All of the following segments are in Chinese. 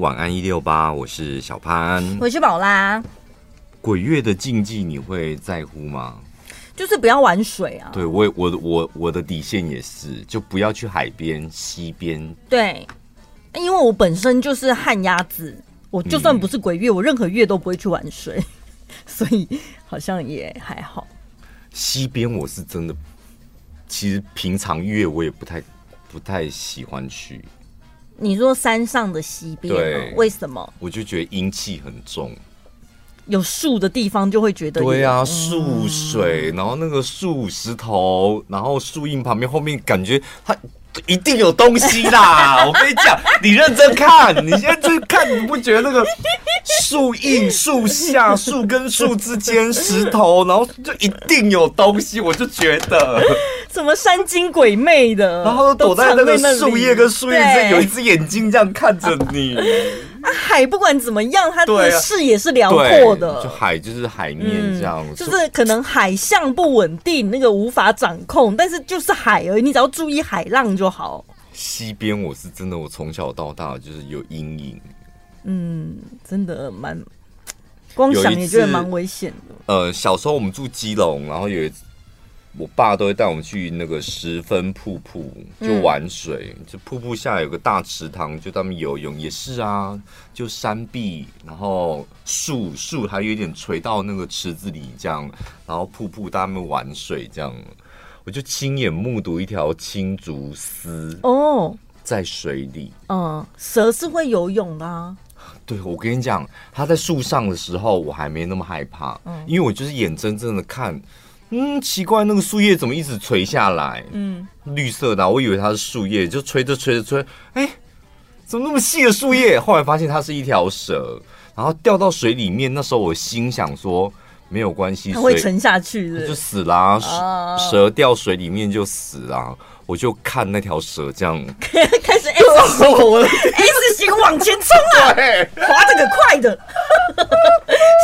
晚安一六八，我是小潘，我是宝拉。鬼月的禁忌你会在乎吗？就是不要玩水啊。对，我我我我的底线也是，就不要去海边、溪边。对，因为我本身就是旱鸭子，我就算不是鬼月，嗯、我任何月都不会去玩水，所以好像也还好。溪边我是真的，其实平常月我也不太不太喜欢去。你说山上的溪边，对，为什么？我就觉得阴气很重，有树的地方就会觉得对啊，树水，然后那个树石头，然后树荫旁边，后面感觉它一定有东西啦！我跟你讲，你认真看，你现在去看，你不觉得那个树荫、树下、树跟树之间石头，然后就一定有东西？我就觉得。什么山精鬼魅的，然后躲在那个树叶跟树叶之间，有一只眼睛这样看着你。啊，海不管怎么样，它的视野是辽阔的。就海就是海面这样，嗯，就是可能海象不稳定，那个无法掌控，但是就是海而已，你只要注意海浪就好。西边我是真的，我从小到大就是有阴影。嗯，真的蛮，光想也觉得蛮危险的。呃，小时候我们住基隆，然后有一次。我爸都会带我们去那个十分瀑布，就玩水。嗯、就瀑布下有个大池塘，就他们游泳也是啊。就山壁，然后树树还有一点垂到那个池子里，这样，然后瀑布他们玩水这样。我就亲眼目睹一条青竹丝哦在水里。嗯，蛇是会游泳的啊。对，我跟你讲，它在树上的时候，我还没那么害怕，嗯、因为我就是眼睁睁的看。嗯，奇怪，那个树叶怎么一直垂下来？嗯，绿色的、啊，我以为它是树叶，就吹着吹着吹，哎，怎么那么细的树叶？后来发现它是一条蛇，然后掉到水里面。那时候我心想说，没有关系，它会沉下去的，就死啦、啊。蛇掉水里面就死啦。我就看那条蛇这样 开始 S 型，S 型往前冲啊！滑得可快的，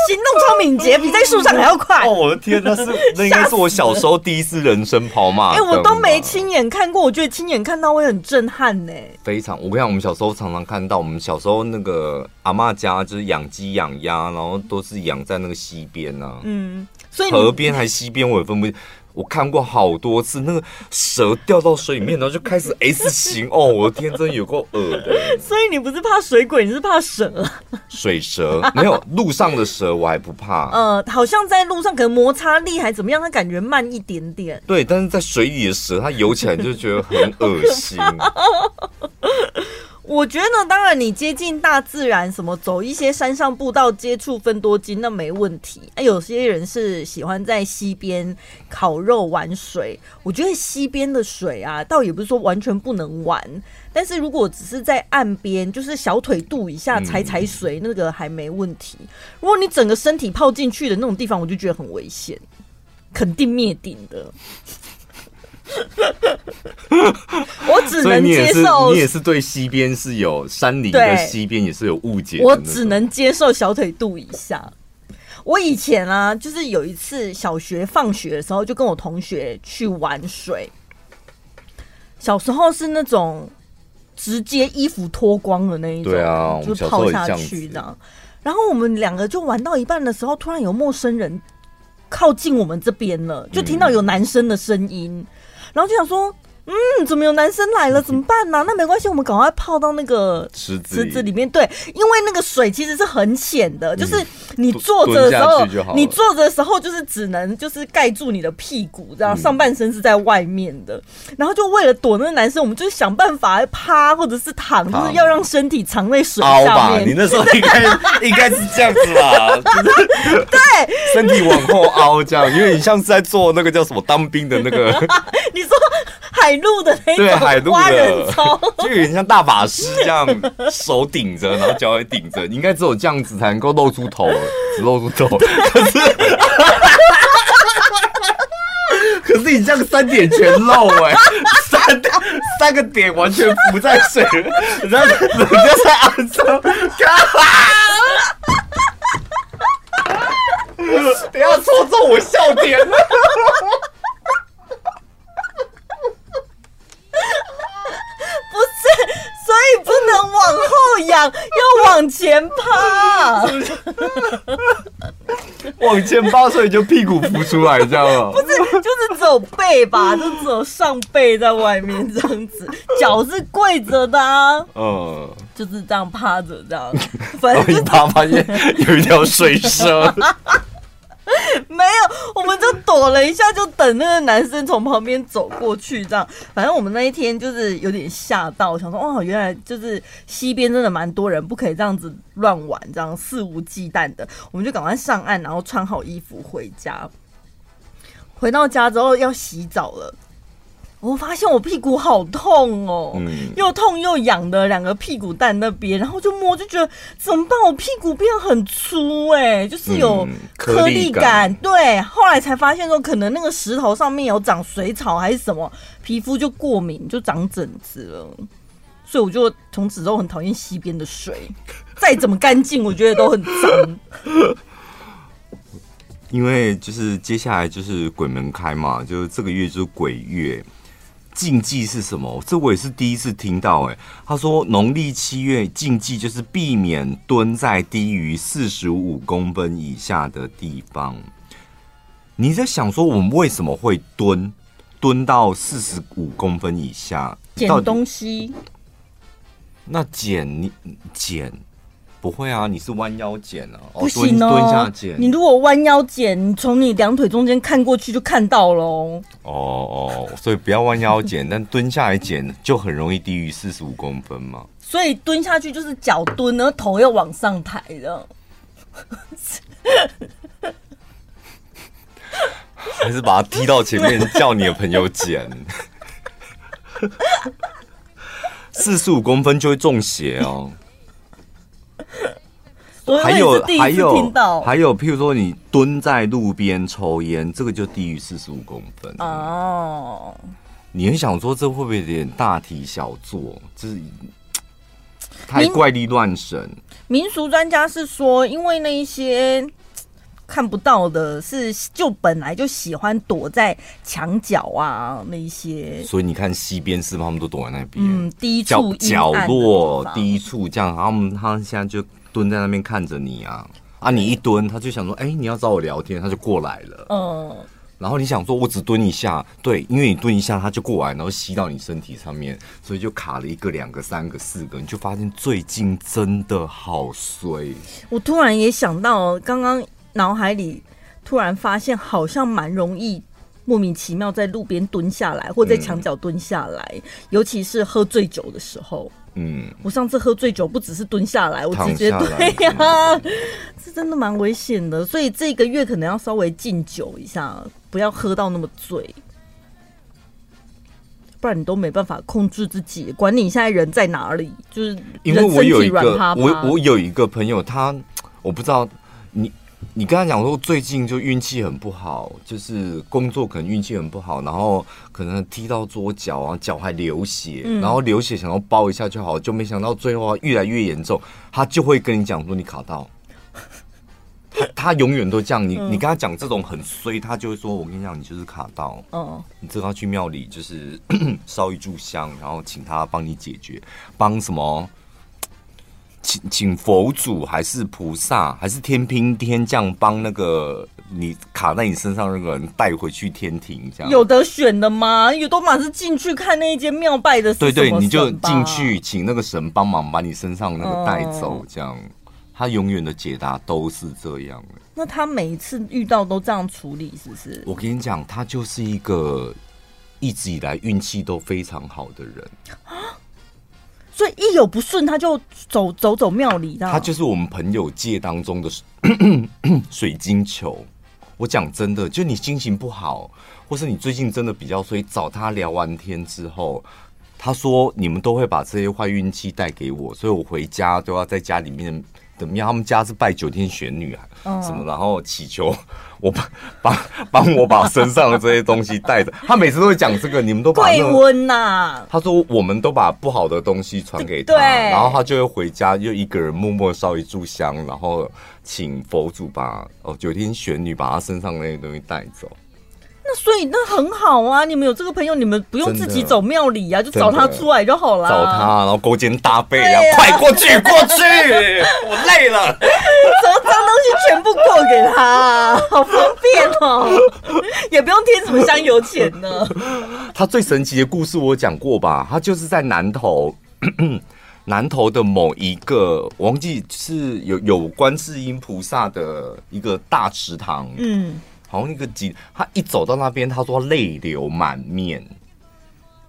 行动超敏捷，比在树上还要快。哦，我的天，那是那应该是我小时候第一次人生跑马。哎，我都没亲眼看过，我觉得亲眼看到会很震撼呢。非常，我跟你讲，我们小时候常常看到，我们小时候那个阿妈家就是养鸡养鸭，然后都是养在那个溪边啊。嗯，所以河边还溪边，我也分不清。我看过好多次，那个蛇掉到水里面，然后就开始 S 型哦，我的天，真的有够恶的。所以你不是怕水鬼，你是怕蛇？水蛇没有，路上的蛇我还不怕。呃，好像在路上可能摩擦力还怎么样，它感觉慢一点点。对，但是在水里的蛇，它游起来就觉得很恶心。我觉得呢，当然你接近大自然，什么走一些山上步道，接触分多金，那没问题。哎，有些人是喜欢在溪边烤肉玩水，我觉得溪边的水啊，倒也不是说完全不能玩，但是如果只是在岸边，就是小腿肚以下踩踩水，那个还没问题。如果你整个身体泡进去的那种地方，我就觉得很危险，肯定灭顶的。我只能接受，你也是对西边是有山林的西边也是有误解。我只能接受小腿肚以下。我以前啊，就是有一次小学放学的时候，就跟我同学去玩水。小时候是那种直接衣服脱光的那一种，对啊，就泡下去的。然后我们两个就玩到一半的时候，突然有陌生人靠近我们这边了，就听到有男生的声音。然后就想说，嗯，怎么有男生来了？怎么办呢、啊？那没关系，我们赶快泡到那个池子池子里面。对，因为那个水其实是很浅的，就是你坐着的时候，你坐着的时候就是只能就是盖住你的屁股，这样上半身是在外面的。然后就为了躲那个男生，我们就是想办法趴或者是躺，就是要让身体藏在水下面。你那时候应该 应该是这样子吧？对，身体往后凹这样，因为你像是在做那个叫什么当兵的那个。你说海陆的那种对海陆的。就有点像大法师这样，手顶着，然后脚也顶着，你应该只有这样子才能够露出头，只露出头。可是，可是你这样三点全露哎、欸，三三个点完全浮在水，然后人家在岸上，等下戳中我笑点。了。不是，所以不能往后仰，要往前趴，往前趴，所以就屁股浮出来，这样啊？不是，就是走背吧，就只有上背在外面这样子，脚是跪着的啊。嗯，就是这样趴着这样。反正一趴发现有一条水蛇。没有，我们就躲了一下，就等那个男生从旁边走过去，这样。反正我们那一天就是有点吓到，想说哦，原来就是西边真的蛮多人，不可以这样子乱玩，这样肆无忌惮的。我们就赶快上岸，然后穿好衣服回家。回到家之后要洗澡了。我发现我屁股好痛哦，嗯、又痛又痒的两个屁股蛋那边，然后就摸就觉得怎么办？我屁股变很粗哎、欸，就是有颗粒感。嗯、颗粒感对，后来才发现说可能那个石头上面有长水草还是什么，皮肤就过敏就长疹子了。所以我就从此之后很讨厌溪边的水，再怎么干净我觉得都很脏。因为就是接下来就是鬼门开嘛，就是这个月就是鬼月。禁忌是什么？这我也是第一次听到。哎，他说农历七月禁忌就是避免蹲在低于四十五公分以下的地方。你在想说我们为什么会蹲蹲到四十五公分以下捡东西？那捡你捡？不会啊，你是弯腰捡啊，不行哦，蹲下捡。你如果弯腰捡，你从你两腿中间看过去就看到喽。哦哦，所以不要弯腰捡，但蹲下来捡就很容易低于四十五公分嘛。所以蹲下去就是脚蹲，然后头要往上抬的。还是把他踢到前面，叫你的朋友捡。四十五公分就会中邪哦。还有还有还有，譬如说你蹲在路边抽烟，这个就低于四十五公分哦。你很想说这会不会有点大题小做？就是太怪力乱神。民俗专家是说，因为那一些看不到的，是就本来就喜欢躲在墙角啊，那一些。所以你看西边是不是他们都躲在那边？嗯，低处角落低处这样，他们他们现在就。蹲在那边看着你啊啊！你一蹲，他就想说：“哎、欸，你要找我聊天，他就过来了。”嗯。然后你想说：“我只蹲一下，对，因为你蹲一下，他就过来，然后吸到你身体上面，所以就卡了一个、两个、三个、四个，你就发现最近真的好衰。”我突然也想到，刚刚脑海里突然发现，好像蛮容易莫名其妙在路边蹲下来，或在墙角蹲下来，嗯、尤其是喝醉酒的时候。嗯，我上次喝醉酒不只是蹲下来，我直接对呀、啊，是真的蛮危险的，所以这个月可能要稍微禁酒一下，不要喝到那么醉，不然你都没办法控制自己，管你现在人在哪里，就是因为我有一个我我有一个朋友，他我不知道你。你跟他讲说最近就运气很不好，就是工作可能运气很不好，然后可能踢到桌角啊，脚还流血，嗯、然后流血想要包一下就好，就没想到最后越来越严重，他就会跟你讲说你卡到，他他永远都这样，你、嗯、你跟他讲这种很衰，他就会说我跟你讲你就是卡到，嗯，你这个要去庙里就是 烧一炷香，然后请他帮你解决，帮什么？请请佛祖还是菩萨还是天兵天将帮那个你卡在你身上那个人带回去天庭，这样有得选的吗？有都马是进去看那一间庙拜的，对对，你就进去请那个神帮忙把你身上那个带走，这样、嗯、他永远的解答都是这样。那他每一次遇到都这样处理，是不是？我跟你讲，他就是一个一直以来运气都非常好的人。所以一有不顺，他就走走走庙里。他就是我们朋友界当中的 水晶球。我讲真的，就你心情不好，或是你最近真的比较衰，找他聊完天之后，他说你们都会把这些坏运气带给我，所以我回家都要在家里面。怎么样？他们家是拜九天玄女啊，什么？然后祈求 我帮帮帮我把身上的这些东西带着。他每次都会讲这个，你们都把贵温呐。他说我们都把不好的东西传给他，然后他就会回家，又一个人默默烧一炷香，然后请佛祖把哦九天玄女把他身上那些东西带走。那所以那很好啊，你们有这个朋友，你们不用自己走庙里啊，就找他出来就好了。找他，然后勾肩搭背，然后快过去，过去，我累了，什么脏东西全部过给他，好方便哦，也不用贴什么香油钱呢。他最神奇的故事我讲过吧？他就是在南头。南头的某一个，我忘记是有有观世音菩萨的一个大池塘，嗯，好像一个景，他一走到那边，他说泪流满面。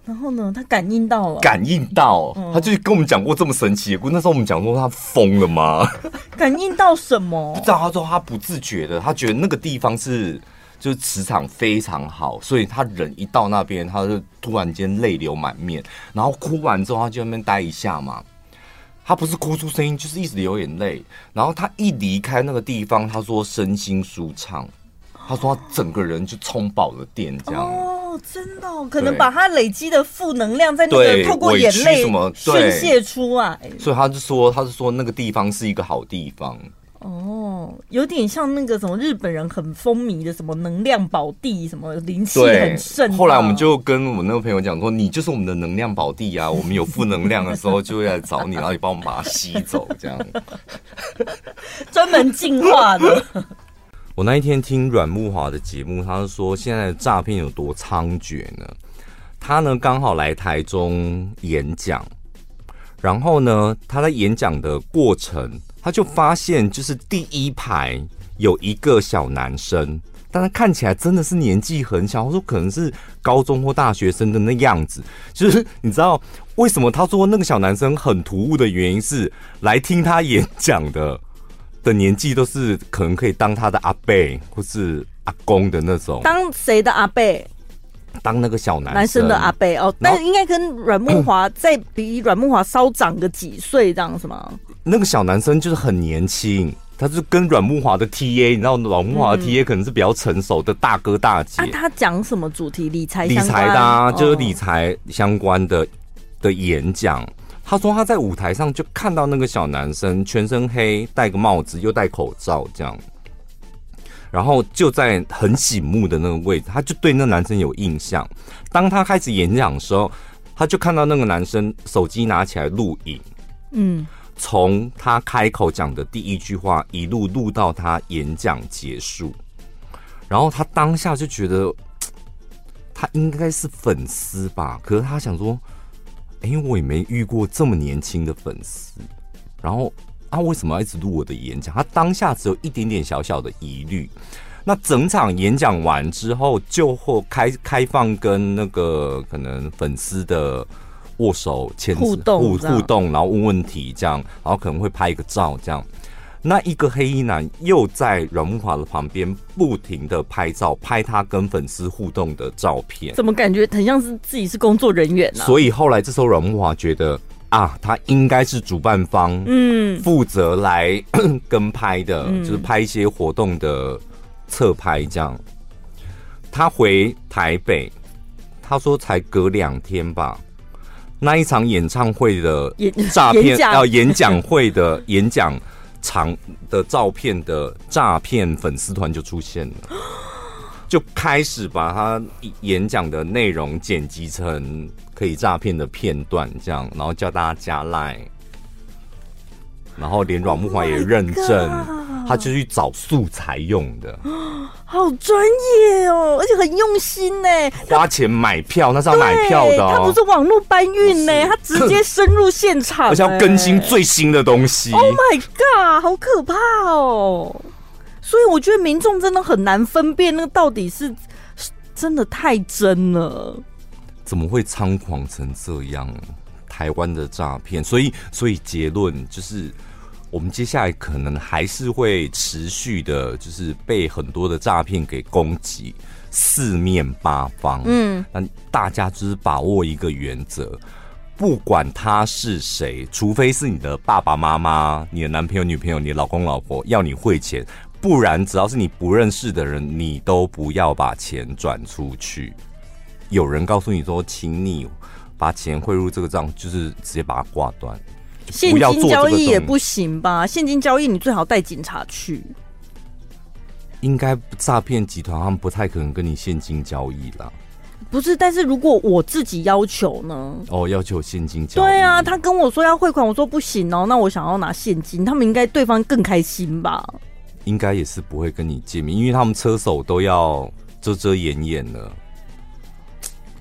然后呢，他感应到了，感应到，他就跟我们讲过这么神奇的故事。那时候我们讲说他疯了吗？感应到什么？不知道。他说他不自觉的，他觉得那个地方是。就是磁场非常好，所以他人一到那边，他就突然间泪流满面，然后哭完之后，他就在那边待一下嘛。他不是哭出声音，就是一直流眼泪。然后他一离开那个地方，他说身心舒畅，他说他整个人就充饱了电，这样。哦，真的、哦，可能把他累积的负能量在那个透过眼泪什么宣泄出来。所以他就说，他是说那个地方是一个好地方。哦，有点像那个什么日本人很风靡的什么能量宝地，什么灵气很盛。后来我们就跟我那个朋友讲说，你就是我们的能量宝地啊！我们有负能量的时候就会来找你，然后你帮我们把它吸走，这样。专门进化的。我那一天听阮木华的节目，他是说现在的诈骗有多猖獗呢？他呢刚好来台中演讲，然后呢他在演讲的过程。他就发现，就是第一排有一个小男生，但他看起来真的是年纪很小，我说可能是高中或大学生的那样子。就是你知道为什么他说那个小男生很突兀的原因是，来听他演讲的的年纪都是可能可以当他的阿伯或是阿公的那种。当谁的阿伯？当那个小男生男生的阿伯哦，但是应该跟阮木华再比阮木华稍长个几岁这样是吗？那个小男生就是很年轻，他是跟阮木华的 TA，你知道阮木华的 TA 可能是比较成熟的大哥大姐。嗯、啊，他讲什么主题？理财理财的、啊，就是理财相关的的演讲。他说他在舞台上就看到那个小男生全身黑，戴个帽子又戴口罩这样，然后就在很醒目的那个位置，他就对那男生有印象。当他开始演讲的时候，他就看到那个男生手机拿起来录影，嗯。从他开口讲的第一句话一路录到他演讲结束，然后他当下就觉得他应该是粉丝吧，可是他想说，哎，我也没遇过这么年轻的粉丝，然后他为什么要一直录我的演讲？他当下只有一点点小小的疑虑。那整场演讲完之后，就会开开放跟那个可能粉丝的。握手、牵互动、互互动，然后问问题，这样，然后可能会拍一个照，这样。那一个黑衣男又在阮木华的旁边不停的拍照，拍他跟粉丝互动的照片。怎么感觉很像是自己是工作人员呢？所以后来这时候阮木华觉得啊，他应该是主办方，嗯，负责来 跟拍的，嗯，就是拍一些活动的侧拍这样。他回台北，他说才隔两天吧。那一场演唱会的诈骗，要演讲会的演讲场的照片的诈骗粉丝团就出现了，就开始把他演讲的内容剪辑成可以诈骗的片段，这样，然后叫大家加赖，然后连阮木华也认证，oh、他就去找素材用的。好专业哦，而且很用心呢。花钱买票，那是要买票的哦。他不是网络搬运呢，他直接深入现场，而且要更新最新的东西。Oh my god，好可怕哦！所以我觉得民众真的很难分辨那个到底是真的太真了。怎么会猖狂成这样？台湾的诈骗，所以所以结论就是。我们接下来可能还是会持续的，就是被很多的诈骗给攻击，四面八方。嗯，那大家就是把握一个原则，不管他是谁，除非是你的爸爸妈妈、你的男朋友、女朋友、你的老公老婆要你汇钱，不然只要是你不认识的人，你都不要把钱转出去。有人告诉你说，请你把钱汇入这个账，就是直接把它挂断。现金交易也不行吧？现金交易你最好带警察去。应该诈骗集团他们不太可能跟你现金交易啦。不是，但是如果我自己要求呢？哦，要求现金交易。对啊，他跟我说要汇款，我说不行哦，那我想要拿现金，他们应该对方更开心吧？应该也是不会跟你见面，因为他们车手都要遮遮掩掩的。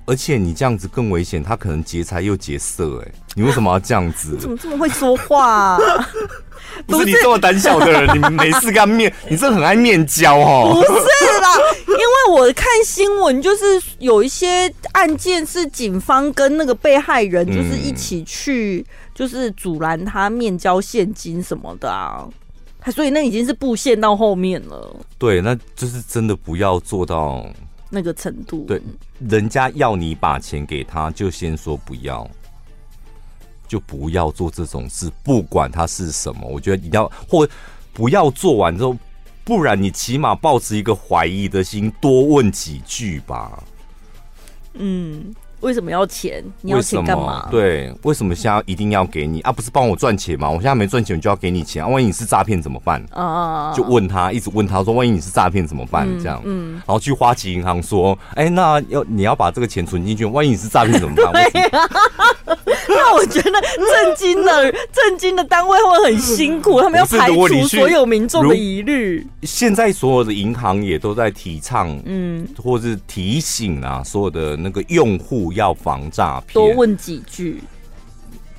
而且你这样子更危险，他可能劫财又劫色，哎，你为什么要这样子？怎么这么会说话啊？不是你这么胆小的人，你没事干面，你真的很爱面交哦。不是啦，因为我看新闻，就是有一些案件是警方跟那个被害人就是一起去，就是阻拦他面交现金什么的啊。所以那已经是布线到后面了。对，那就是真的不要做到那个程度。对，人家要你把钱给他，就先说不要。就不要做这种事，不管它是什么，我觉得一定要或不要做完之后，不然你起码抱持一个怀疑的心，多问几句吧。嗯。为什么要钱？你要钱干嘛？对，为什么现在一定要给你啊？不是帮我赚钱吗？我现在没赚钱，我就要给你钱啊？万一你是诈骗怎么办？啊，就问他，一直问他说，万一你是诈骗怎么办？这样，嗯，然后去花旗银行说，哎，那要你要把这个钱存进去，万一你是诈骗怎么办？那我觉得震惊的震惊的单位会很辛苦，他们要排除所有民众的疑虑。现在所有的银行也都在提倡，嗯，或是提醒啊，所有的那个用户。要防诈骗，多问几句。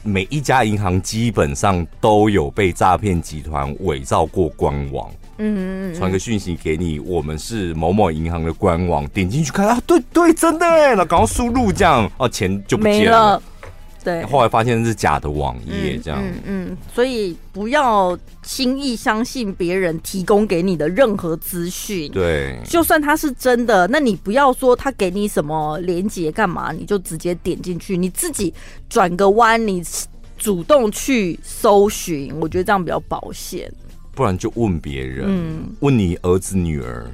每一家银行基本上都有被诈骗集团伪造过官网，嗯，传个讯息给你，我们是某某银行的官网，点进去看啊，对对，真的哎，那赶快输入这样，哦，钱就不见了。对，后来发现是假的网页，这样，嗯嗯，所以不要轻易相信别人提供给你的任何资讯。对，就算他是真的，那你不要说他给你什么连接干嘛，你就直接点进去，你自己转个弯，你主动去搜寻，我觉得这样比较保险。不然就问别人，嗯，问你儿子女儿，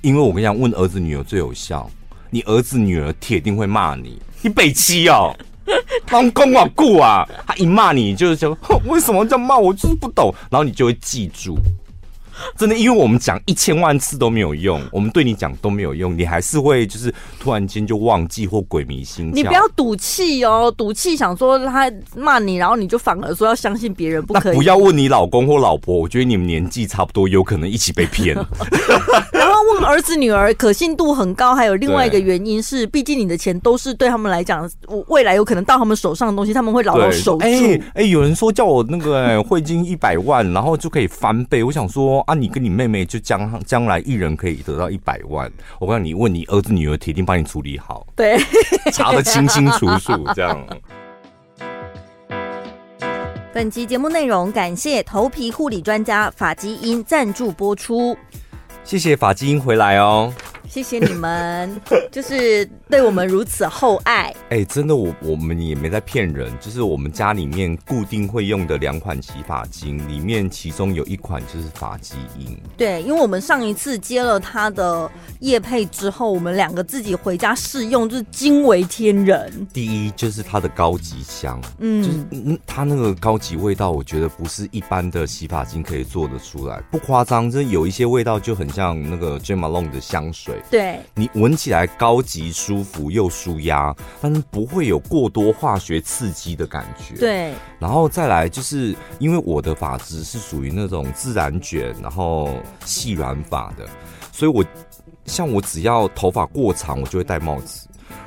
因为我跟你讲，问儿子女儿最有效，你儿子女儿铁定会骂你，你北七哦。当公啊顾啊，他一骂你，就是说为什么这样骂我，就是不懂，然后你就会记住。真的，因为我们讲一千万次都没有用，我们对你讲都没有用，你还是会就是突然间就忘记或鬼迷心窍。你不要赌气哦，赌气想说他骂你，然后你就反而说要相信别人，不可以。不要问你老公或老婆，我觉得你们年纪差不多，有可能一起被骗。然后问儿子女儿，可信度很高。还有另外一个原因是，毕竟你的钱都是对他们来讲，未来有可能到他们手上的东西，他们会牢牢守住。哎哎、欸欸，有人说叫我那个汇金一百万，然后就可以翻倍。我想说。啊，你跟你妹妹就将将来一人可以得到一百万。我告诉你，问你儿子女儿，铁定帮你处理好，对，查得清清楚楚，这样。本期节目内容感谢头皮护理专家法基因赞助播出，谢谢法基因回来哦。谢谢你们，就是对我们如此厚爱。哎、欸，真的，我我们也没在骗人，就是我们家里面固定会用的两款洗发精，里面其中有一款就是发基因。对，因为我们上一次接了他的叶配之后，我们两个自己回家试用，就是惊为天人。第一就是它的高级香，嗯，就是它那个高级味道，我觉得不是一般的洗发精可以做得出来，不夸张，这有一些味道就很像那个 Jo Malone 的香水。对，你闻起来高级、舒服又舒压，但是不会有过多化学刺激的感觉。对，然后再来就是因为我的发质是属于那种自然卷，然后细软发的，所以我像我只要头发过长，我就会戴帽子。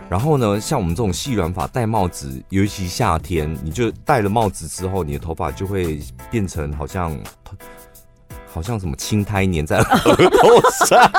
然后呢，像我们这种细软发戴帽子，尤其夏天，你就戴了帽子之后，你的头发就会变成好像好像什么青苔粘在额头上。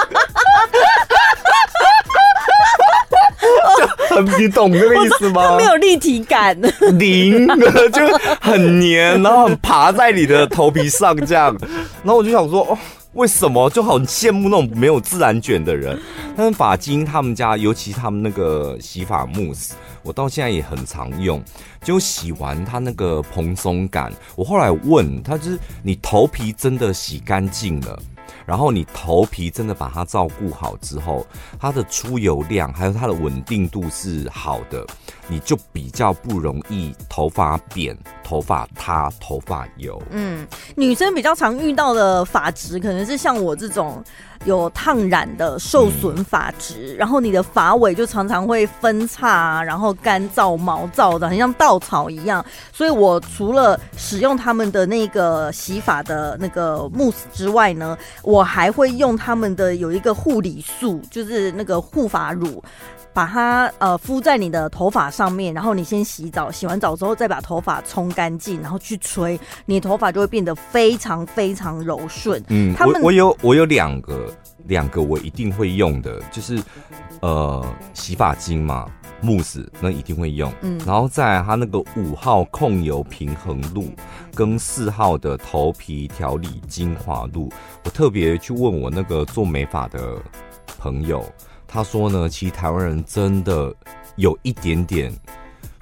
你懂这个意思吗？没有立体感，零的就很黏，然后很爬在你的头皮上这样。然后我就想说，哦，为什么就很羡慕那种没有自然卷的人？但是发基因他们家，尤其他们那个洗发慕斯，我到现在也很常用。就洗完它那个蓬松感，我后来问他，就是你头皮真的洗干净了？然后你头皮真的把它照顾好之后，它的出油量还有它的稳定度是好的，你就比较不容易头发扁、头发塌、头发油。嗯，女生比较常遇到的发质可能是像我这种有烫染的受损发质，嗯、然后你的发尾就常常会分叉，然后干燥毛躁的，很像稻草一样。所以我除了使用他们的那个洗发的那个慕斯之外呢，我还会用他们的有一个护理素，就是那个护发乳。把它呃敷在你的头发上面，然后你先洗澡，洗完澡之后再把头发冲干净，然后去吹，你的头发就会变得非常非常柔顺。嗯，他们我我有我有两个两个我一定会用的，就是呃洗发精嘛，慕斯那一定会用。嗯，然后再来它那个五号控油平衡露跟四号的头皮调理精华露，我特别去问我那个做美发的朋友。他说呢，其实台湾人真的有一点点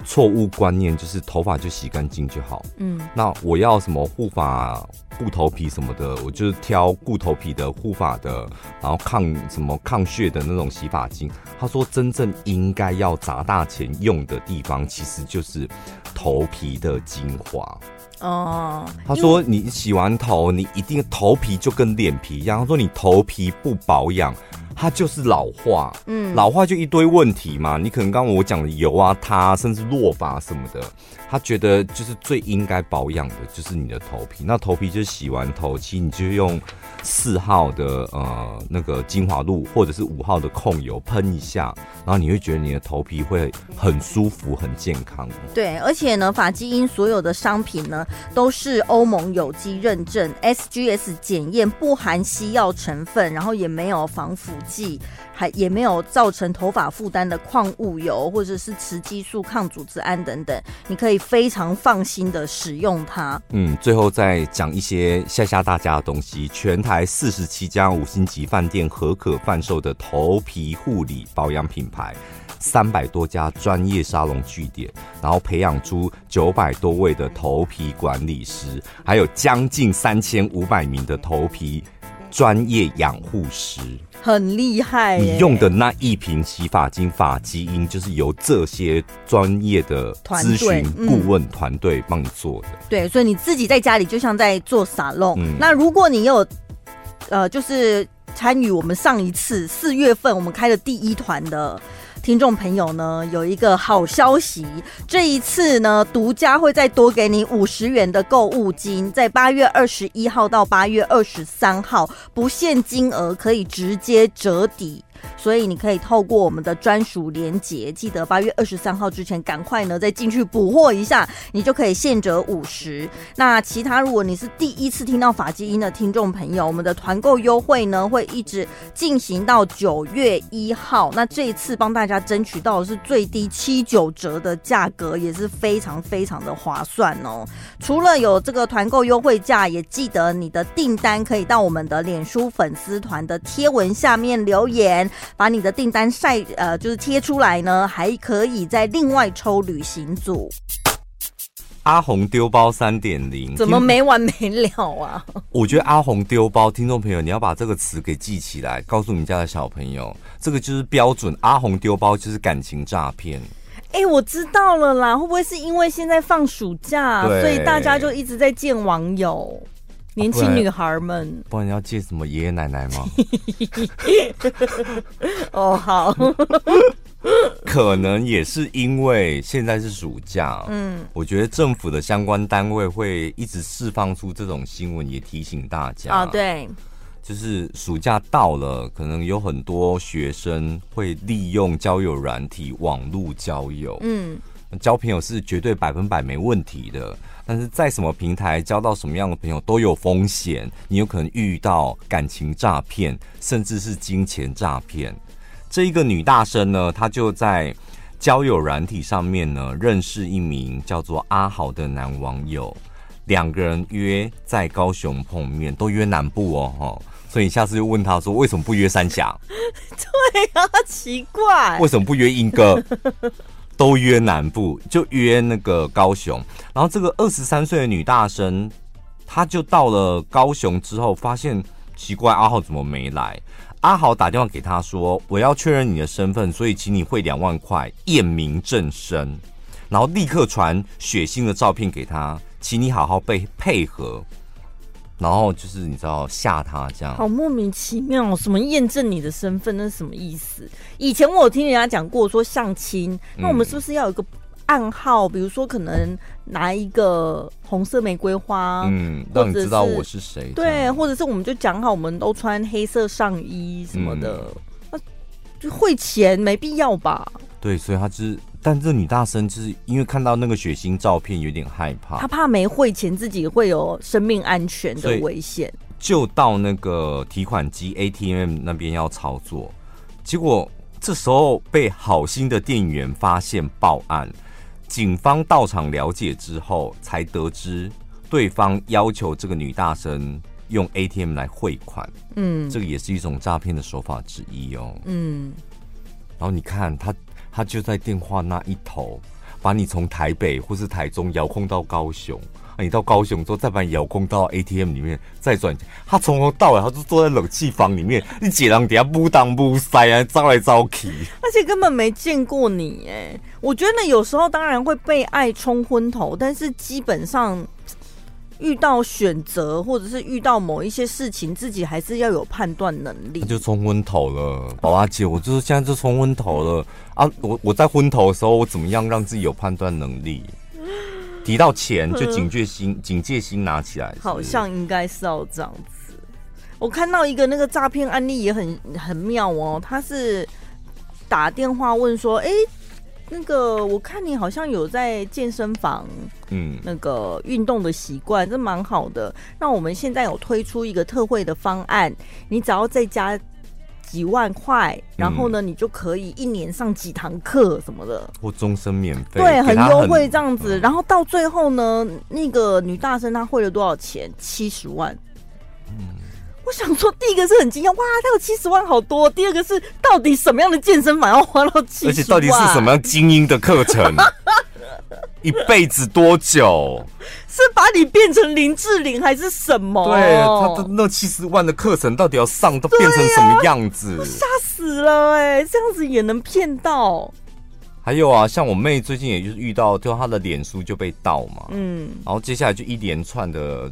错误观念，就是头发就洗干净就好。嗯，那我要什么护发、护头皮什么的，我就是挑护头皮的、护发的，然后抗什么抗屑的那种洗发精。他说，真正应该要砸大钱用的地方，其实就是头皮的精华。哦，他说你洗完头，你一定头皮就跟脸皮一样。他说你头皮不保养。它就是老化，嗯，老化就一堆问题嘛。你可能刚刚我讲的油啊、它甚至落发什么的，他觉得就是最应该保养的就是你的头皮。那头皮就洗完头，其实你就用四号的呃那个精华露，或者是五号的控油喷一下，然后你会觉得你的头皮会很舒服、很健康。对，而且呢，法基因所有的商品呢都是欧盟有机认证，SGS 检验，不含西药成分，然后也没有防腐剂，还也没有造成头发负担的矿物油或者是雌激素、抗组织胺等等，你可以非常放心的使用它。嗯，最后再讲一些吓吓大家的东西。全台四十七家五星级饭店合可贩售的头皮护理保养品牌，三百多家专业沙龙据点，然后培养出九百多位的头皮管理师，还有将近三千五百名的头皮专业养护师。很厉害，你用的那一瓶洗发精发基因就是由这些专业的咨询顾问团队帮你做的。对，所以你自己在家里就像在做沙龙。嗯、那如果你有，呃，就是参与我们上一次四月份我们开的第一团的。听众朋友呢，有一个好消息，这一次呢，独家会再多给你五十元的购物金，在八月二十一号到八月二十三号，不限金额，可以直接折抵。所以你可以透过我们的专属连结，记得八月二十三号之前赶快呢再进去补货一下，你就可以现折五十。那其他如果你是第一次听到法基因的听众朋友，我们的团购优惠呢会一直进行到九月一号。那这一次帮大家争取到的是最低七九折的价格，也是非常非常的划算哦。除了有这个团购优惠价，也记得你的订单可以到我们的脸书粉丝团的贴文下面留言。把你的订单晒呃，就是贴出来呢，还可以再另外抽旅行组。阿红丢包三点零，怎么没完没了啊？我觉得阿红丢包，听众朋友你要把这个词给记起来，告诉你家的小朋友，这个就是标准。阿红丢包就是感情诈骗。哎、欸，我知道了啦，会不会是因为现在放暑假，所以大家就一直在见网友？年轻女孩们，不然要借什么爷爷奶奶吗？哦，好，可能也是因为现在是暑假，嗯，我觉得政府的相关单位会一直释放出这种新闻，也提醒大家。啊，对，就是暑假到了，可能有很多学生会利用交友软体、网络交友，嗯，交朋友是绝对百分百没问题的。但是在什么平台交到什么样的朋友都有风险，你有可能遇到感情诈骗，甚至是金钱诈骗。这一个女大生呢，她就在交友软体上面呢认识一名叫做阿豪的男网友，两个人约在高雄碰面，都约南部哦，哈，所以下次就问他说，为什么不约三峡？对啊，奇怪，为什么不约莺歌？都约南部，就约那个高雄。然后这个二十三岁的女大生，她就到了高雄之后，发现奇怪，阿豪怎么没来？阿豪打电话给她说：“我要确认你的身份，所以请你汇两万块验明正身。”然后立刻传血腥的照片给她，请你好好被配合。然后就是你知道吓他这样，好莫名其妙，什么验证你的身份，那是什么意思？以前我有听人家讲过，说相亲，那我们是不是要有一个暗号？嗯、比如说，可能拿一个红色玫瑰花，嗯，让你知道我是谁。对，或者是我们就讲好，我们都穿黑色上衣什么的，那、嗯啊、就汇钱没必要吧？对，所以他就是。但这女大生就是因为看到那个血腥照片，有点害怕。她怕没汇钱，自己会有生命安全的危险，就到那个提款机 ATM 那边要操作。结果这时候被好心的店员发现报案，警方到场了解之后，才得知对方要求这个女大生用 ATM 来汇款。嗯，这个也是一种诈骗的手法之一哦。嗯，然后你看他。他就在电话那一头，把你从台北或是台中遥控到高雄，啊，你到高雄之后再把你遥控到 ATM 里面，再转。他从头到尾，他就坐在冷气房里面，你姐人底下不当不塞啊，招来招去，而且根本没见过你哎。我觉得有时候当然会被爱冲昏头，但是基本上。遇到选择，或者是遇到某一些事情，自己还是要有判断能力。他就冲昏头了，宝阿姐，我就是现在就冲昏头了啊！我我在昏头的时候，我怎么样让自己有判断能力？提到钱就警觉心，嗯、警戒心拿起来是是？好像应该是要这样子。我看到一个那个诈骗案例也很很妙哦，他是打电话问说，哎、欸。那个，我看你好像有在健身房，嗯，那个运动的习惯，这蛮好的。那我们现在有推出一个特惠的方案，你只要再加几万块，然后呢，你就可以一年上几堂课什么的，或终身免费，对，很优惠这样子。然后到最后呢，那个女大生她汇了多少钱？七十万。嗯。我想说，第一个是很惊讶，哇，他有七十万，好多。第二个是，到底什么样的健身房要花到七十万？而且到底是什么样精英的课程？一辈子多久？是把你变成林志玲还是什么？对，他的那七十万的课程到底要上都变成什么样子？吓、啊、死了哎、欸！这样子也能骗到？还有啊，像我妹最近也就是遇到，就她的脸书就被盗嘛，嗯，然后接下来就一连串的。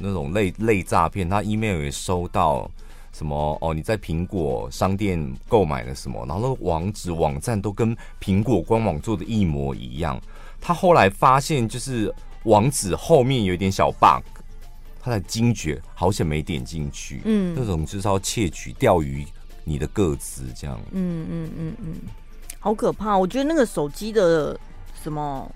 那种类类诈骗，他 email 也收到什么哦？你在苹果商店购买了什么？然后那个网址网站都跟苹果官网做的一模一样。他后来发现，就是网址后面有一点小 bug，他才惊觉，好险没点进去。嗯，那种就是要窃取、钓鱼你的个资，这样。嗯嗯嗯嗯，好可怕！我觉得那个手机的什么。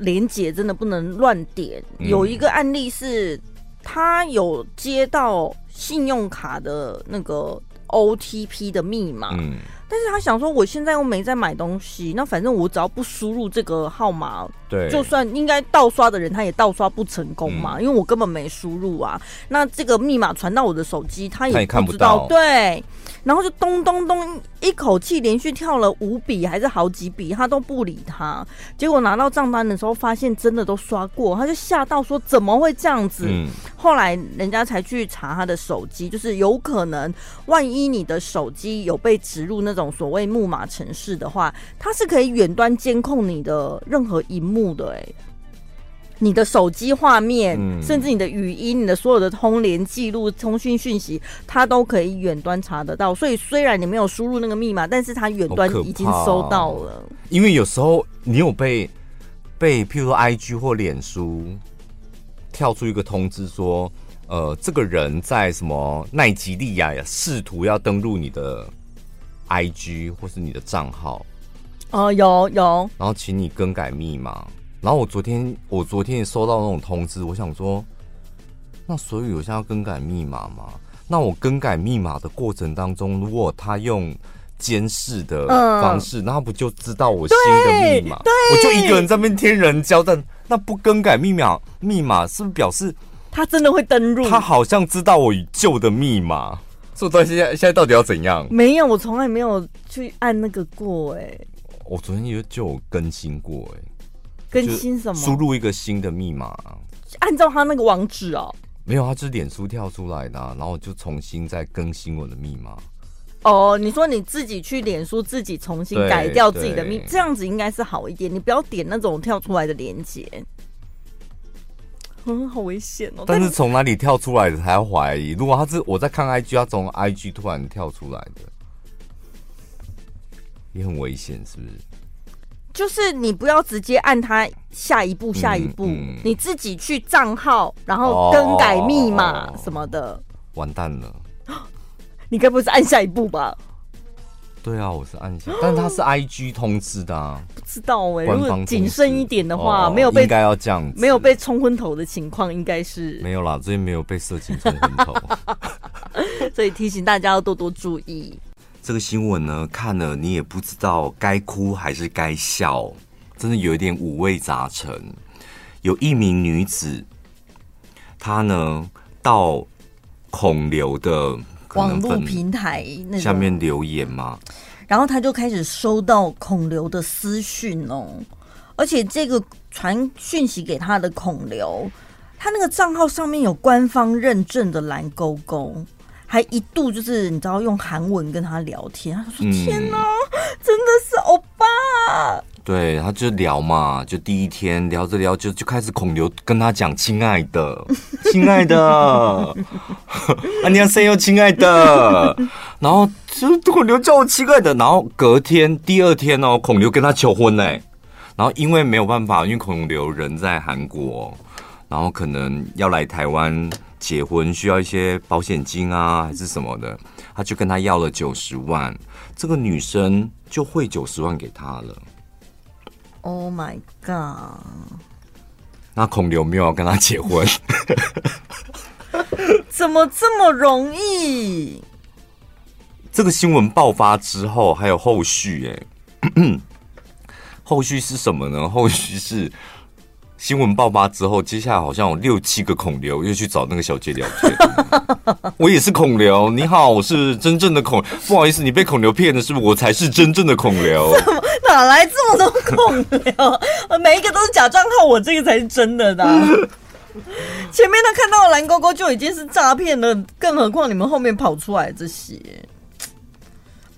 连结真的不能乱点。有一个案例是，他有接到信用卡的那个 OTP 的密码，嗯，但是他想说，我现在又没在买东西，那反正我只要不输入这个号码，对，就算应该盗刷的人他也盗刷不成功嘛，嗯，因为我根本没输入啊。那这个密码传到我的手机，他也看不到，对。然后就咚咚咚，一口气连续跳了五笔还是好几笔，他都不理他。结果拿到账单的时候，发现真的都刷过，他就吓到说：“怎么会这样子？”嗯、后来人家才去查他的手机，就是有可能，万一你的手机有被植入那种所谓木马城市的话，它是可以远端监控你的任何一幕的、欸，哎。你的手机画面，嗯、甚至你的语音、你的所有的通联记录、通讯讯息，它都可以远端查得到。所以虽然你没有输入那个密码，但是它远端已经收到了。哦、因为有时候你有被被，譬如说 IG 或脸书跳出一个通知说，呃，这个人在什么奈吉利亚呀，试图要登录你的 IG 或是你的账号。哦，有有。然后请你更改密码。然后我昨天，我昨天也收到那种通知，我想说，那所以我现在要更改密码吗？那我更改密码的过程当中，如果他用监视的方式，那、嗯、他不就知道我新的密码？对，我就一个人在那边天人交战，那不更改密码，密码是不是表示他真的会登入？他好像知道我旧的密码，所以到现在现在到底要怎样？没有，我从来没有去按那个过、欸，哎，我昨天也就有更新过、欸，哎。更新什么？输入一个新的密码，按照他那个网址哦。没有，他就是脸书跳出来的，然后就重新再更新我的密码。哦，你说你自己去脸书自己重新改掉自己的密，这样子应该是好一点。你不要点那种跳出来的链接。嗯，好危险哦！但是从哪里跳出来的才要怀疑？如果他是我在看 IG，他从 IG 突然跳出来的，也很危险，是不是？就是你不要直接按他下一步，下一步，嗯嗯、你自己去账号，然后更改密码什么的，哦、完蛋了！你该不会是按下一步吧？对啊，我是按下，但是他是 IG 通知的啊，不知道哎、欸。如果谨慎一点的话，哦、没有被应该要这样，没有被冲昏头的情况，应该是没有啦，最近没有被色情冲昏头，所以提醒大家要多多注意。这个新闻呢，看了你也不知道该哭还是该笑，真的有一点五味杂陈。有一名女子，她呢到孔刘的网络平台下面留言嘛，然后她就开始收到孔刘的私讯哦，而且这个传讯息给她的孔刘，他那个账号上面有官方认证的蓝勾勾。还一度就是你知道用韩文跟他聊天，他说：“天哪，嗯、真的是欧巴。”对，他就聊嘛，就第一天聊着聊着就，就开始孔刘跟他讲：“亲爱的，亲爱的，啊你要 say 哟，亲爱的。”然后就孔刘叫我亲爱的，然后隔天第二天哦，孔刘跟他求婚呢。然后因为没有办法，因为孔刘人在韩国，然后可能要来台湾。结婚需要一些保险金啊，还是什么的，他就跟他要了九十万，这个女生就汇九十万给他了。Oh my god！那孔刘没有要跟他结婚？怎么这么容易？这个新闻爆发之后还有后续哎，后续是什么呢？后续是。新闻爆发之后，接下来好像有六七个孔流又去找那个小姐聊天。我也是孔流，你好，我是真正的孔。不好意思，你被孔流骗了，是不是？我才是真正的孔刘。哪来这么多孔流？每一个都是假账号，我这个才是真的的。前面他看到的蓝勾勾就已经是诈骗了，更何况你们后面跑出来这些。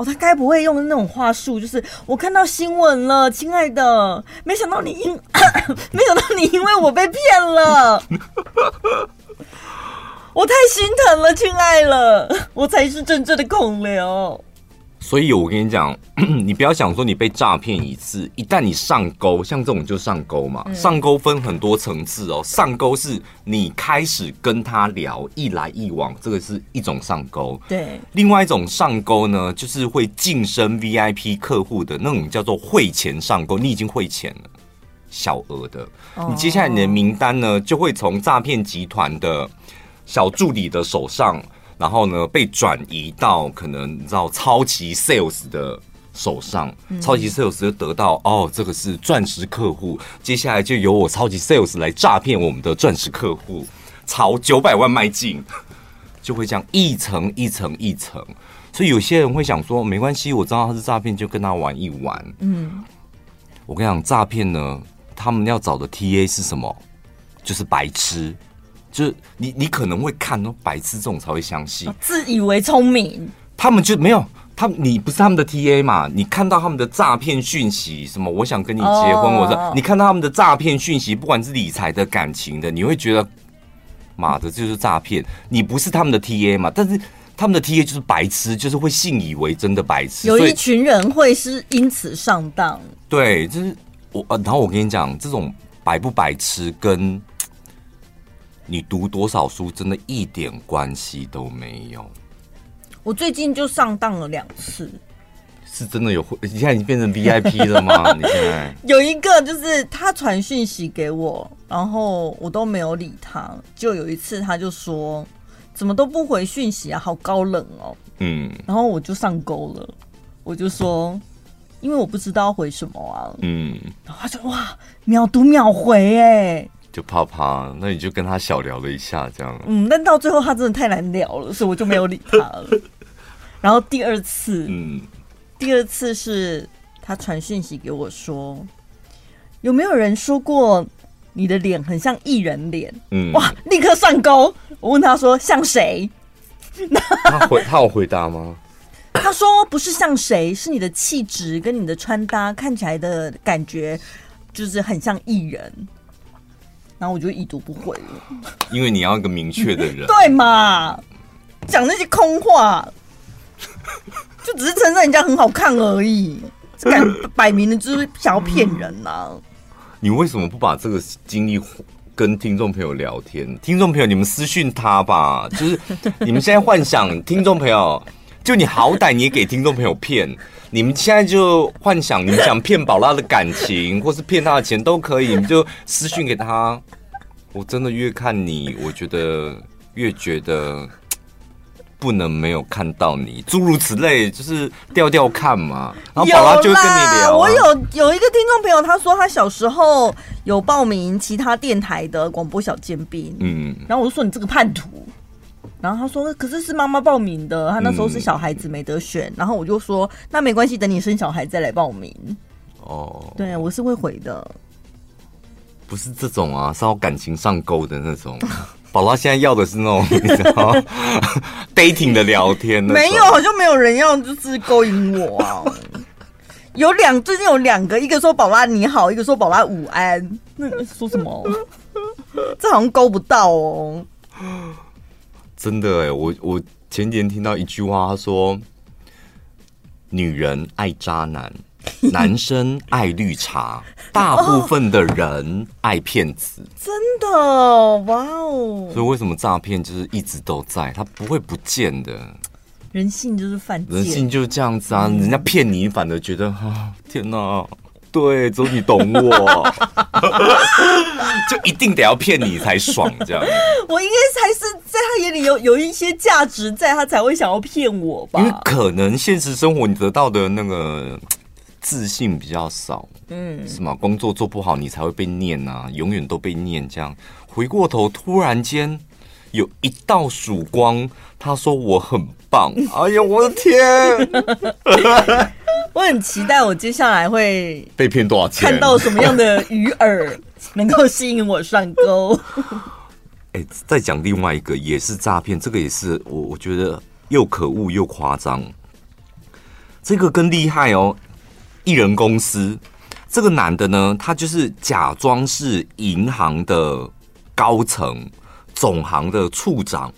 他该不会用那种话术，就是我看到新闻了，亲爱的，没想到你因，没想到你因为我被骗了，我太心疼了，亲爱了，我才是真正的恐流。所以，我跟你讲，你不要想说你被诈骗一次，一旦你上钩，像这种就上钩嘛。嗯、上钩分很多层次哦。上钩是你开始跟他聊，一来一往，这个是一种上钩。对。另外一种上钩呢，就是会晋升 VIP 客户的那种，叫做汇钱上钩。你已经汇钱了，小额的，你接下来你的名单呢，就会从诈骗集团的小助理的手上。然后呢，被转移到可能你知道超级 sales 的手上，嗯、超级 sales 就得到哦，这个是钻石客户，接下来就由我超级 sales 来诈骗我们的钻石客户，朝九百万迈进，就会这样一层一层一层。所以有些人会想说，没关系，我知道他是诈骗，就跟他玩一玩。嗯，我跟你讲，诈骗呢，他们要找的 TA 是什么？就是白痴。就是你，你可能会看哦，白痴这种才会相信，自以为聪明。他们就没有他，你不是他们的 TA 嘛？你看到他们的诈骗讯息，什么我想跟你结婚，我说你看到他们的诈骗讯息，不管是理财的、感情的，你会觉得妈的，这就是诈骗。你不是他们的 TA 嘛？但是他们的 TA 就是白痴，就是会信以为真的白痴。有一群人会是因此上当。对，就是我，然后我跟你讲，这种白不白痴跟。你读多少书，真的一点关系都没有。我最近就上当了两次，是真的有？你现在已经变成 VIP 了吗？你现在有一个就是他传讯息给我，然后我都没有理他。就有一次他就说：“怎么都不回讯息啊？好高冷哦。”嗯，然后我就上钩了，我就说：“因为我不知道回什么啊。”嗯，然后他说：“哇，秒读秒回哎。”就怕怕，那你就跟他小聊了一下，这样。嗯，但到最后他真的太难聊了，所以我就没有理他了。然后第二次，嗯，第二次是他传讯息给我说，有没有人说过你的脸很像艺人脸？嗯，哇，立刻上钩。我问他说像谁？他回他有回答吗？他说不是像谁，是你的气质跟你的穿搭看起来的感觉，就是很像艺人。然后我就已读不回了。因为你要一个明确的人，对嘛？讲那些空话，就只是称赞人家很好看而已，敢摆明了就是想要骗人呐、啊。你为什么不把这个经历跟听众朋友聊天？听众朋友，你们私讯他吧。就是你们现在幻想，听众朋友，就你好歹你也给听众朋友骗。你们现在就幻想，你们想骗宝拉的感情，或是骗他的钱都可以，你们就私讯给他。我真的越看你，我觉得越觉得不能没有看到你，诸如此类，就是调调看嘛。然后宝拉就会跟你聊啊。我有有一个听众朋友，他说他小时候有报名其他电台的广播小尖兵，嗯，然后我就说你这个叛徒。然后他说：“可是是妈妈报名的，他那时候是小孩子没得选。嗯”然后我就说：“那没关系，等你生小孩再来报名。”哦，对，我是会回的，不是这种啊，是要感情上钩的那种。宝拉现在要的是那种你知道 dating 的聊天，没有，好像没有人要，就是勾引我啊。有两，最近有两个，一个说宝拉你好，一个说宝拉午安。那说什么？这好像勾不到哦。真的哎，我我前几天听到一句话，他说：“女人爱渣男，男生爱绿茶，大部分的人爱骗子。”真的哇哦！所以为什么诈骗就是一直都在，他不会不见的。人性就是犯贱，人性就是这样子啊！人家骗你，反而觉得啊，天哪！对，只有你懂我，就一定得要骗你才爽，这样。我应该才是在他眼里有有一些价值，在他才会想要骗我吧？因为可能现实生活你得到的那个自信比较少，嗯，是吗？工作做不好，你才会被念啊，永远都被念。这样回过头，突然间有一道曙光，他说我很棒。哎呀，我的天！我很期待，我接下来会被骗多少钱？看到什么样的鱼饵 能够吸引我上钩？哎、欸，再讲另外一个，也是诈骗，这个也是我我觉得又可恶又夸张。这个更厉害哦，艺人公司，这个男的呢，他就是假装是银行的高层、总行的处长，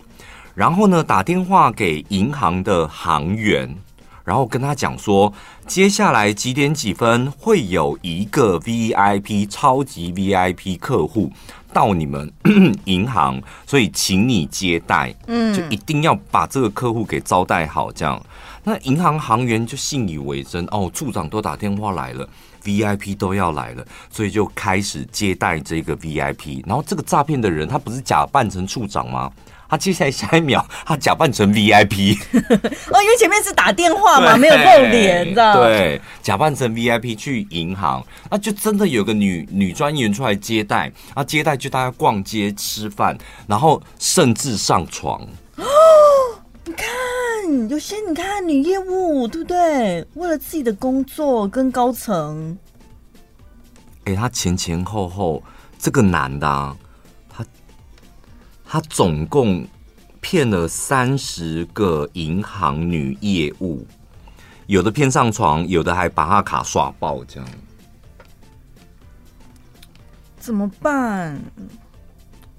然后呢，打电话给银行的行员。然后跟他讲说，接下来几点几分会有一个 VIP 超级 VIP 客户到你们银行，所以请你接待，嗯，就一定要把这个客户给招待好。这样，那银行行员就信以为真，哦，处长都打电话来了，VIP 都要来了，所以就开始接待这个 VIP。然后这个诈骗的人，他不是假扮成处长吗？他接下来下一秒，他假扮成 VIP 哦，因为前面是打电话嘛，没有露脸，知道对，假扮成 VIP 去银行，那就真的有个女女专员出来接待，啊，接待就大家逛街吃饭，然后甚至上床。哦，你看，有些你看女业务对不对？为了自己的工作跟高层，哎、欸，他前前后后这个男的、啊。他总共骗了三十个银行女业务，有的骗上床，有的还把他卡刷爆，这样怎么办？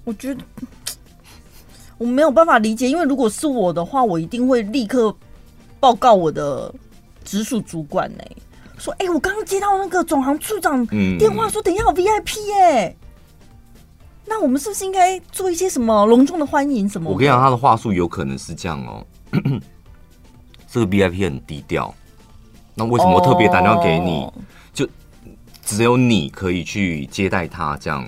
我觉得我没有办法理解，因为如果是我的话，我一定会立刻报告我的直属主管呢、欸，说：“哎、欸，我刚刚接到那个总行处长电话，说等一下有 VIP 哎。”那我们是不是应该做一些什么隆重的欢迎？什么？我跟你讲，他的话术有可能是这样哦。这个 VIP 很低调，那为什么特别打电话给你？哦、就只有你可以去接待他这样。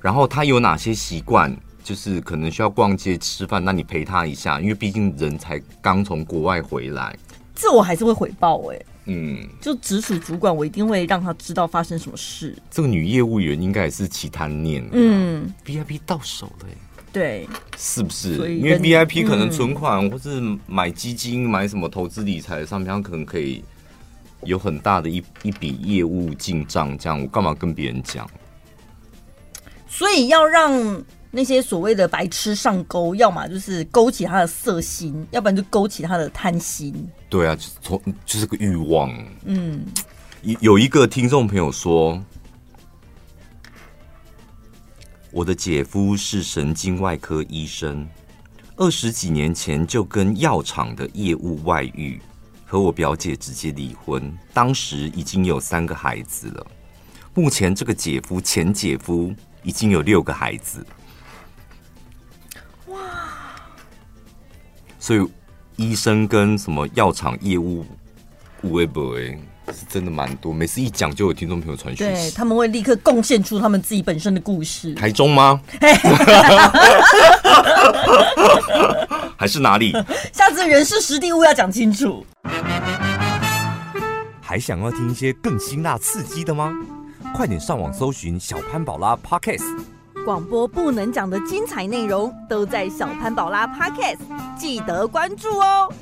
然后他有哪些习惯？就是可能需要逛街吃饭，那你陪他一下，因为毕竟人才刚从国外回来。这我还是会回报哎、欸。嗯，就直属主管，我一定会让他知道发生什么事。这个女业务员应该也是其贪念，嗯，VIP 到手了，对，是不是？因为 VIP 可能存款或是买基金、买什么投资理财的商品，他可能可以有很大的一一笔业务进账，这样我干嘛跟别人讲？所以要让。那些所谓的白痴上钩，要么就是勾起他的色心，要不然就勾起他的贪心。对啊，就从就是个欲望。嗯，有有一个听众朋友说，我的姐夫是神经外科医生，二十几年前就跟药厂的业务外遇，和我表姐直接离婚。当时已经有三个孩子了。目前这个姐夫前姐夫已经有六个孩子。所以医生跟什么药厂业务微博是真的蛮多，每次一讲就有听众朋友传讯息，对，他们会立刻贡献出他们自己本身的故事。台中吗？还是哪里？下次人事实地物要讲清楚。还想要听一些更辛辣刺激的吗？快点上网搜寻小潘宝拉 Podcast，广播不能讲的精彩内容都在小潘宝拉 Podcast，记得关注哦。